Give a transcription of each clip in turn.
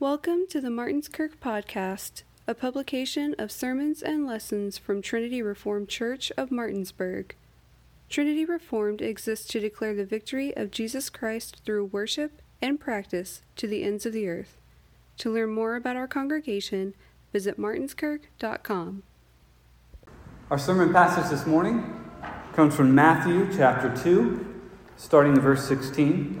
Welcome to the Martinskirk Podcast, a publication of sermons and lessons from Trinity Reformed Church of Martinsburg. Trinity Reformed exists to declare the victory of Jesus Christ through worship and practice to the ends of the earth. To learn more about our congregation, visit martinskirk.com. Our sermon passage this morning comes from Matthew chapter 2, starting in verse 16.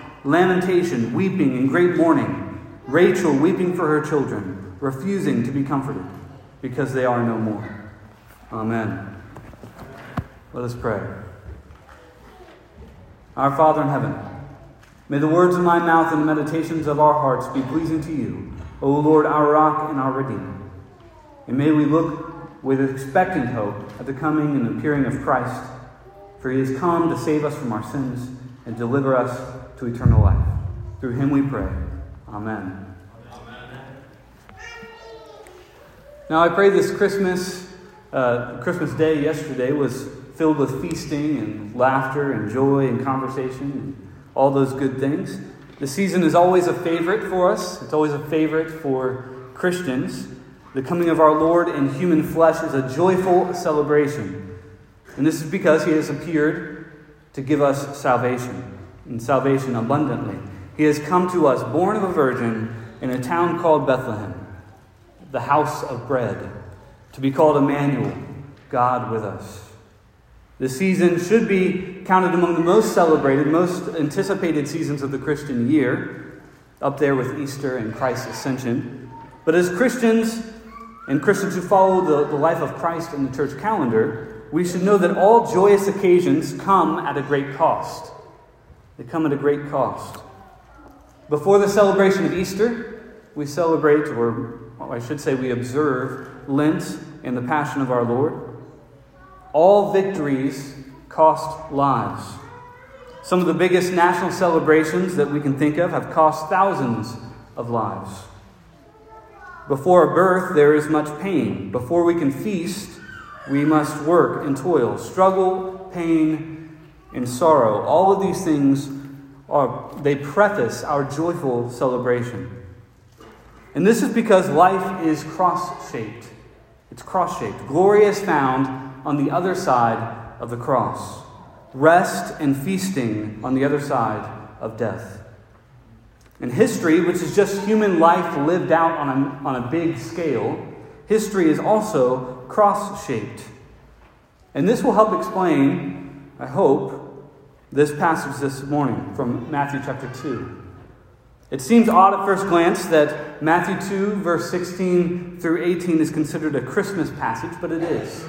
lamentation, weeping, and great mourning, Rachel weeping for her children, refusing to be comforted, because they are no more. Amen. Let us pray. Our Father in heaven, may the words of my mouth and the meditations of our hearts be pleasing to you, O Lord, our rock and our redeemer. And may we look with expectant hope at the coming and appearing of Christ, for he has come to save us from our sins and deliver us to eternal life. Through him we pray. Amen. Now, I pray this Christmas, uh, Christmas Day yesterday was filled with feasting and laughter and joy and conversation and all those good things. The season is always a favorite for us, it's always a favorite for Christians. The coming of our Lord in human flesh is a joyful celebration. And this is because he has appeared to give us salvation and salvation abundantly. He has come to us, born of a virgin, in a town called Bethlehem, the house of bread, to be called Emmanuel, God with us. The season should be counted among the most celebrated, most anticipated seasons of the Christian year, up there with Easter and Christ's ascension. But as Christians, and Christians who follow the, the life of Christ in the church calendar, we should know that all joyous occasions come at a great cost. They come at a great cost. Before the celebration of Easter, we celebrate, or I should say, we observe Lent and the Passion of our Lord. All victories cost lives. Some of the biggest national celebrations that we can think of have cost thousands of lives. Before a birth, there is much pain. Before we can feast, we must work and toil, struggle, pain, and sorrow. All of these things are they preface our joyful celebration. And this is because life is cross-shaped. It's cross-shaped. Glory is found on the other side of the cross. Rest and feasting on the other side of death. And history, which is just human life lived out on a, on a big scale, history is also cross shaped. And this will help explain, I hope, this passage this morning from Matthew chapter 2. It seems odd at first glance that Matthew 2, verse 16 through 18 is considered a Christmas passage, but it is.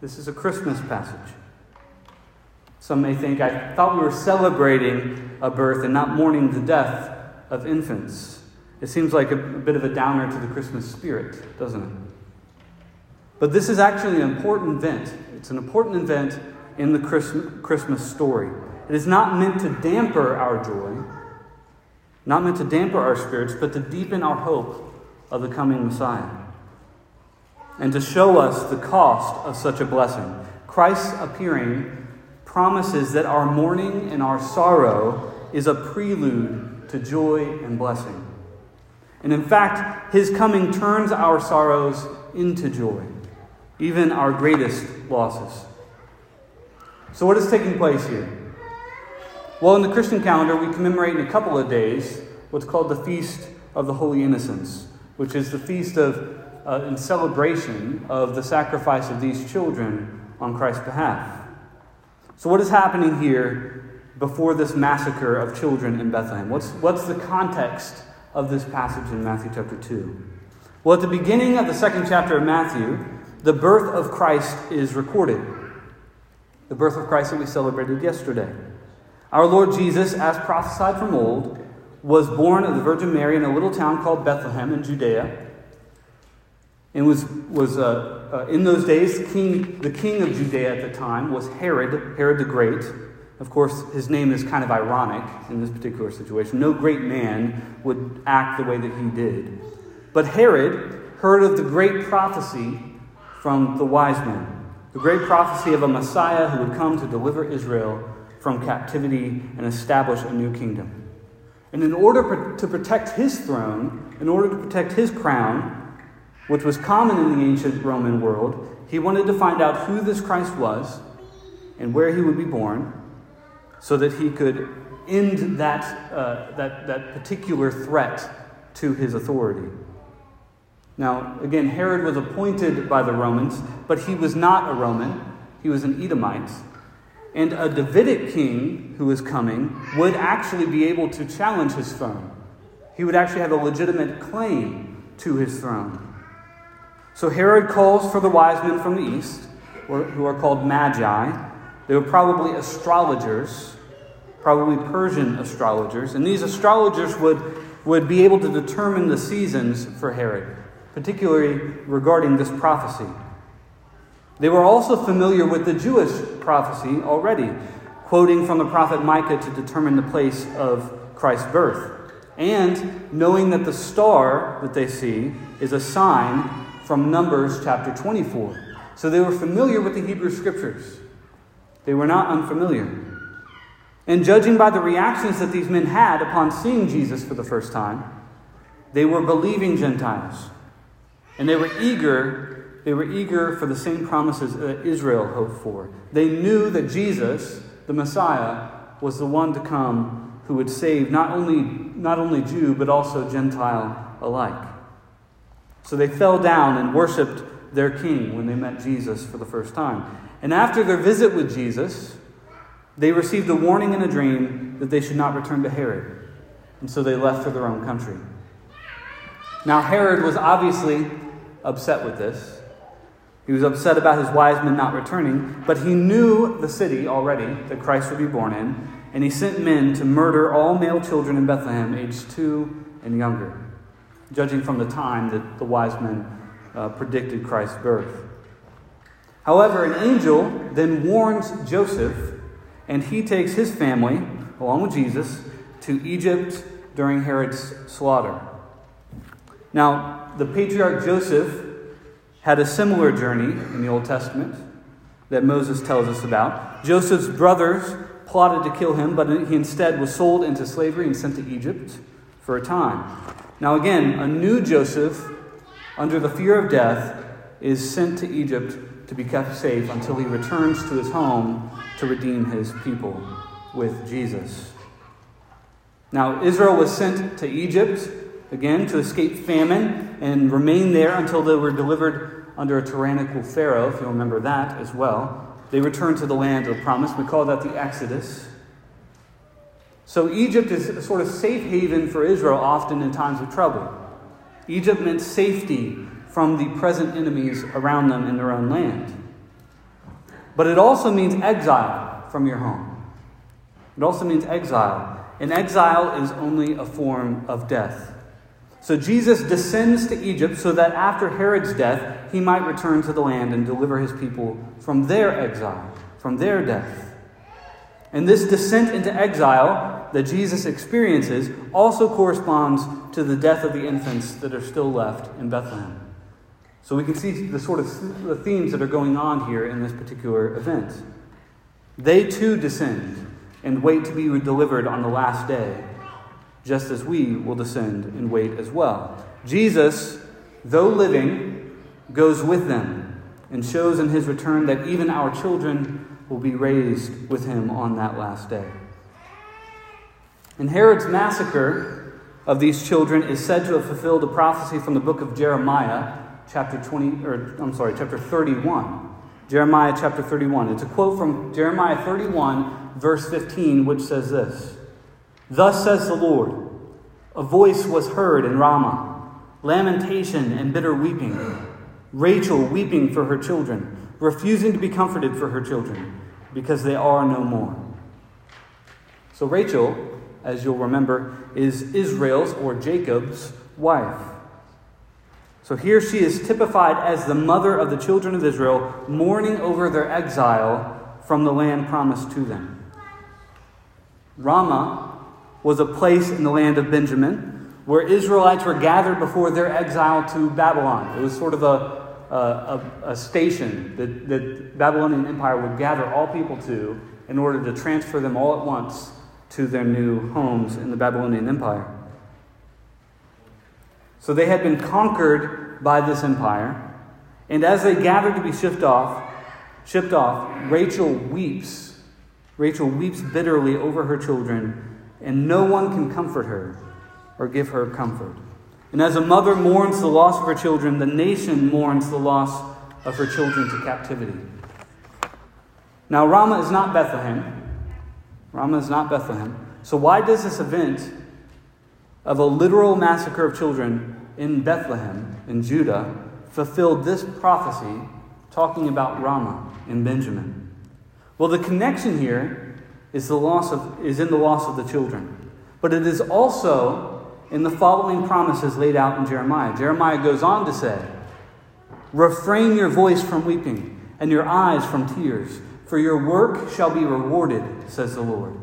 This is a Christmas passage. Some may think, I thought we were celebrating a birth and not mourning the death of infants. It seems like a, bit of a downer to the Christmas spirit, doesn't it? But this is actually an important event. It's an important event in the Christmas story. It is not meant to damper our joy, not meant to damper our spirits, but to deepen our hope of the coming Messiah. And to show us the cost of such a blessing. Christ's appearing promises that our mourning and our sorrow is a prelude to joy and blessing. And in fact, his coming turns our sorrows into joy, even our greatest losses. So, what is taking place here? Well, in the Christian calendar, we commemorate in a couple of days what's called the Feast of the Holy Innocents, which is the feast of uh, in celebration of the sacrifice of these children on Christ's behalf. So, what is happening here before this massacre of children in Bethlehem? What's, what's the context of this passage in Matthew chapter 2? Well, at the beginning of the second chapter of Matthew, the birth of Christ is recorded the birth of Christ that we celebrated yesterday. Our Lord Jesus, as prophesied from old, was born of the Virgin Mary in a little town called Bethlehem in Judea. And was, was uh, uh, in those days, king, the king of Judea at the time was Herod, Herod the Great. Of course, his name is kind of ironic in this particular situation. No great man would act the way that he did. But Herod heard of the great prophecy from the wise men, the great prophecy of a Messiah who would come to deliver Israel from captivity and establish a new kingdom. And in order to protect his throne, in order to protect his crown, which was common in the ancient Roman world, he wanted to find out who this Christ was and where he would be born so that he could end that, uh, that, that particular threat to his authority. Now, again, Herod was appointed by the Romans, but he was not a Roman, he was an Edomite. And a Davidic king who is coming would actually be able to challenge his throne. He would actually have a legitimate claim to his throne. So Herod calls for the wise men from the east, who are called magi. They were probably astrologers, probably Persian astrologers. And these astrologers would, would be able to determine the seasons for Herod, particularly regarding this prophecy. They were also familiar with the Jewish prophecy already, quoting from the prophet Micah to determine the place of Christ's birth, and knowing that the star that they see is a sign from Numbers chapter 24. So they were familiar with the Hebrew scriptures. They were not unfamiliar. And judging by the reactions that these men had upon seeing Jesus for the first time, they were believing Gentiles. And they were eager, they were eager for the same promises that Israel hoped for. They knew that Jesus, the Messiah, was the one to come who would save not only, not only Jew, but also Gentile alike. So they fell down and worshiped their king when they met Jesus for the first time. And after their visit with Jesus, they received a warning in a dream that they should not return to Herod. And so they left for their own country. Now, Herod was obviously upset with this. He was upset about his wise men not returning, but he knew the city already that Christ would be born in, and he sent men to murder all male children in Bethlehem, aged two and younger judging from the time that the wise men uh, predicted Christ's birth. However, an angel then warns Joseph, and he takes his family, along with Jesus, to Egypt during Herod's slaughter. Now, the patriarch Joseph had a similar journey in the Old Testament that Moses tells us about. Joseph's brothers plotted to kill him, but he instead was sold into slavery and sent to Egypt for a time. Now, again, a new Joseph, under the fear of death, is sent to Egypt to be kept safe until he returns to his home to redeem his people with Jesus. Now, Israel was sent to Egypt, again, to escape famine and remain there until they were delivered under a tyrannical Pharaoh, if you remember that as well. They returned to the land of promise. We call that the Exodus. So Egypt is a sort of safe haven for Israel often in times of trouble. Egypt meant safety from the present enemies around them in their own land. But it also means exile from your home. It also means exile. And exile is only a form of death. So Jesus descends to Egypt so that after Herod's death, he might return to the land and deliver his people from their exile, from their death. And this descent into exile that Jesus experiences also corresponds to the death of the infants that are still left in Bethlehem. So we can see the sort of the themes that are going on here in this particular event. They too descend and wait to be delivered on the last day, just as we will descend and wait as well. Jesus, though living, goes with them and shows in his return that even our children will be raised with him on that last day. And Herod's massacre of these children is said to have fulfilled a prophecy from the book of Jeremiah, chapter 20, or I'm sorry, chapter 31. Jeremiah chapter 31. It's a quote from Jeremiah 31, verse 15, which says this Thus says the Lord, a voice was heard in Ramah, lamentation and bitter weeping, Rachel weeping for her children refusing to be comforted for her children because they are no more. So Rachel as you'll remember, is Israel's or Jacob's wife. So here she is typified as the mother of the children of Israel, mourning over their exile from the land promised to them. Ramah was a place in the land of Benjamin where Israelites were gathered before their exile to Babylon. It was sort of a, a, a station that the Babylonian Empire would gather all people to in order to transfer them all at once to their new homes in the Babylonian Empire. So they had been conquered by this empire, and as they gathered to be shipped off, shipped off, Rachel weeps. Rachel weeps bitterly over her children, and no one can comfort her or give her comfort. And as a mother mourns the loss of her children, the nation mourns the loss of her children to captivity. Now, Ramah is not Bethlehem. Ramah is not Bethlehem. So, why does this event of a literal massacre of children in Bethlehem, in Judah, fulfill this prophecy talking about Ramah in Benjamin? Well, the connection here is, the loss of, is in the loss of the children. But it is also in the following promises laid out in Jeremiah. Jeremiah goes on to say, Refrain your voice from weeping and your eyes from tears, for your work shall be rewarded, says the Lord,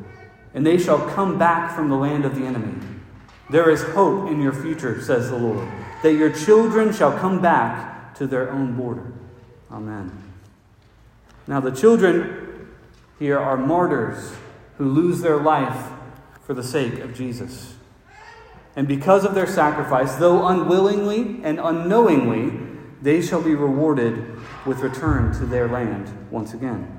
and they shall come back from the land of the enemy. There is hope in your future, says the Lord, that your children shall come back to their own border. Amen. Now, the children here are martyrs who lose their life for the sake of Jesus. And because of their sacrifice, though unwillingly and unknowingly, they shall be rewarded with return to their land once again.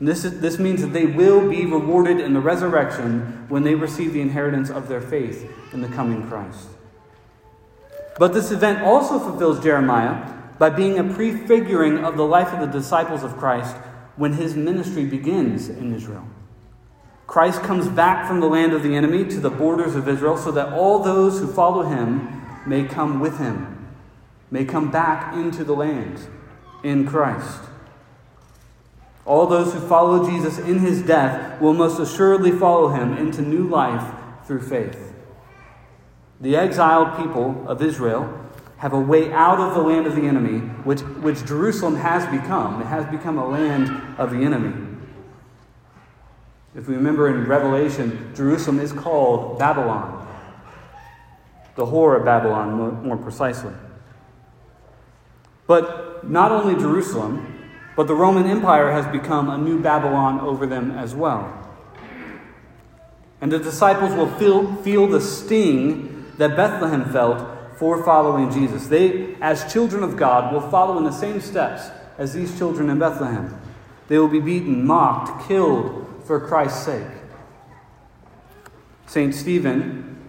And this, is, this means that they will be rewarded in the resurrection when they receive the inheritance of their faith in the coming Christ. But this event also fulfills Jeremiah by being a prefiguring of the life of the disciples of Christ when his ministry begins in Israel. Christ comes back from the land of the enemy to the borders of Israel so that all those who follow him may come with him, may come back into the land in Christ. All those who follow Jesus in his death will most assuredly follow him into new life through faith. The exiled people of Israel have a way out of the land of the enemy, which, which Jerusalem has become. It has become a land of the enemy. If we remember in Revelation, Jerusalem is called Babylon, the whore of Babylon, more precisely. But not only Jerusalem, but the Roman Empire has become a new Babylon over them as well. And the disciples will feel, feel the sting that Bethlehem felt for following Jesus. They, as children of God, will follow in the same steps as these children in Bethlehem. They will be beaten, mocked, killed, for Christ's sake. St. Stephen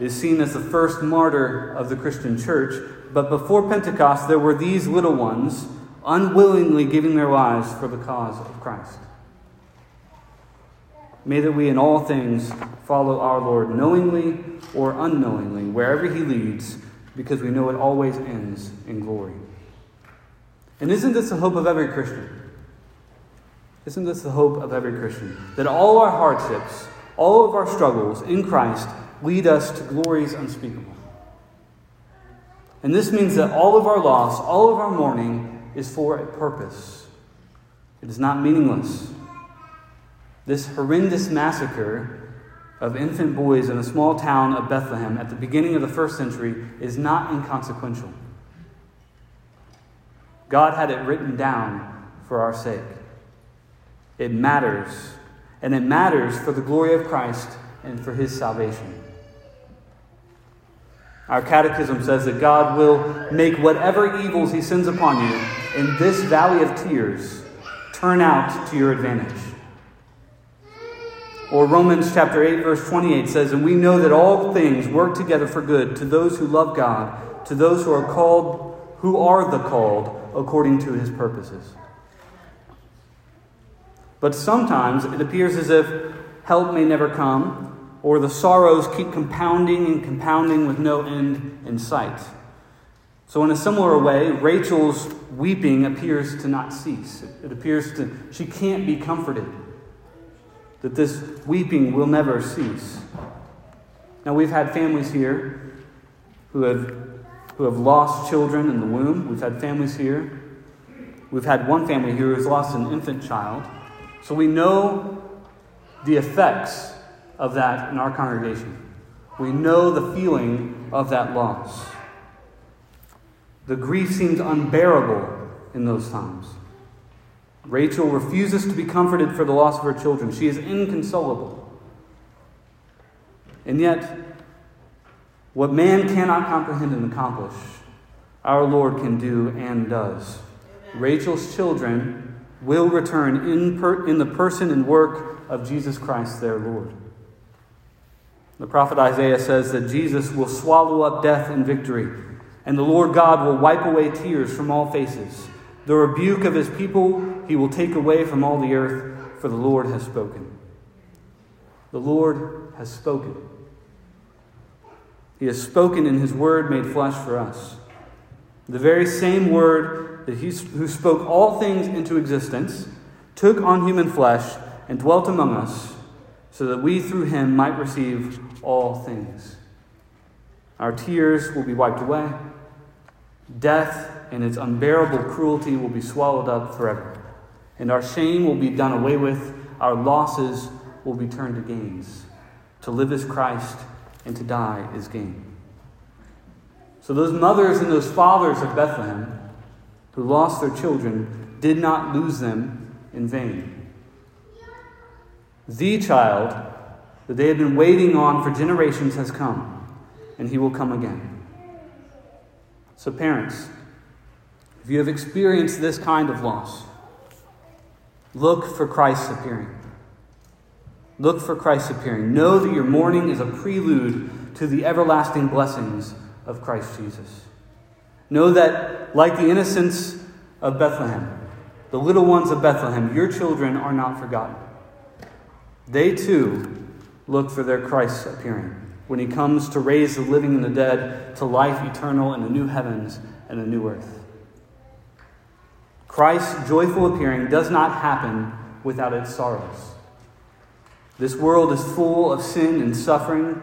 is seen as the first martyr of the Christian church, but before Pentecost, there were these little ones unwillingly giving their lives for the cause of Christ. May that we in all things follow our Lord knowingly or unknowingly, wherever he leads, because we know it always ends in glory. And isn't this the hope of every Christian? Isn't this the hope of every Christian? That all our hardships, all of our struggles in Christ lead us to glories unspeakable. And this means that all of our loss, all of our mourning is for a purpose. It is not meaningless. This horrendous massacre of infant boys in a small town of Bethlehem at the beginning of the first century is not inconsequential. God had it written down for our sake. It matters. And it matters for the glory of Christ and for his salvation. Our catechism says that God will make whatever evils he sends upon you in this valley of tears turn out to your advantage. Or Romans chapter 8 verse 28 says, "And we know that all things work together for good to those who love God, to those who are called who are the called according to his purposes." But sometimes it appears as if help may never come, or the sorrows keep compounding and compounding with no end in sight. So, in a similar way, Rachel's weeping appears to not cease. It appears to, she can't be comforted, that this weeping will never cease. Now, we've had families here who have, who have lost children in the womb. We've had families here. We've had one family here who has lost an infant child. So we know the effects of that in our congregation. We know the feeling of that loss. The grief seems unbearable in those times. Rachel refuses to be comforted for the loss of her children. She is inconsolable. And yet, what man cannot comprehend and accomplish, our Lord can do and does. Rachel's children will return in, per, in the person and work of Jesus Christ, their Lord. The prophet Isaiah says that Jesus will swallow up death in victory, and the Lord God will wipe away tears from all faces. The rebuke of his people he will take away from all the earth, for the Lord has spoken. The Lord has spoken. He has spoken in his word made flesh for us. The very same word that he who spoke all things into existence took on human flesh and dwelt among us so that we through him might receive all things. Our tears will be wiped away. Death and its unbearable cruelty will be swallowed up forever. And our shame will be done away with. Our losses will be turned to gains. To live is Christ and to die is gain. So, those mothers and those fathers of Bethlehem who lost their children did not lose them in vain. The child that they had been waiting on for generations has come, and he will come again. So, parents, if you have experienced this kind of loss, look for Christ's appearing. Look for Christ's appearing. Know that your mourning is a prelude to the everlasting blessings of Christ Jesus. Know that, like the innocents of Bethlehem, the little ones of Bethlehem, your children are not forgotten. They too look for their Christ's appearing when he comes to raise the living and the dead to life eternal in the new heavens and the new earth. Christ's joyful appearing does not happen without its sorrows. This world is full of sin and suffering,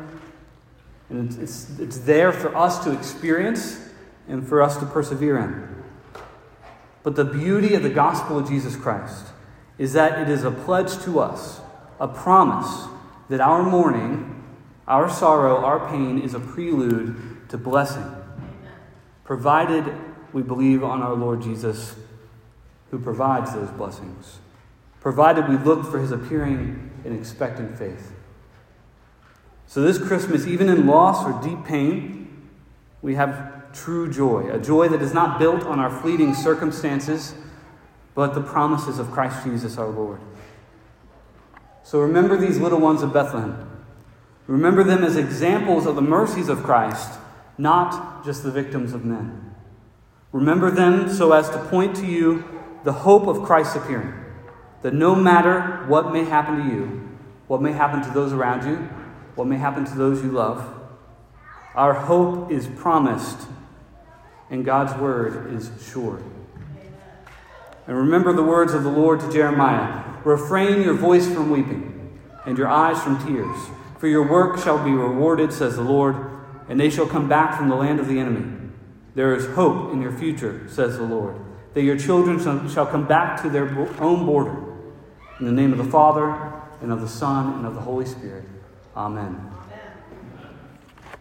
and it's, it's, it's there for us to experience and for us to persevere in. But the beauty of the gospel of Jesus Christ is that it is a pledge to us, a promise that our mourning, our sorrow, our pain is a prelude to blessing, provided we believe on our Lord Jesus, who provides those blessings, provided we look for his appearing in expectant faith. So, this Christmas, even in loss or deep pain, we have true joy, a joy that is not built on our fleeting circumstances, but the promises of Christ Jesus our Lord. So, remember these little ones of Bethlehem. Remember them as examples of the mercies of Christ, not just the victims of men. Remember them so as to point to you the hope of Christ's appearing that no matter what may happen to you, what may happen to those around you, what may happen to those you love, our hope is promised and God's word is sure. And remember the words of the Lord to Jeremiah Refrain your voice from weeping and your eyes from tears, for your work shall be rewarded, says the Lord, and they shall come back from the land of the enemy. There is hope in your future, says the Lord, that your children shall come back to their own border. In the name of the Father, and of the Son, and of the Holy Spirit. Amen.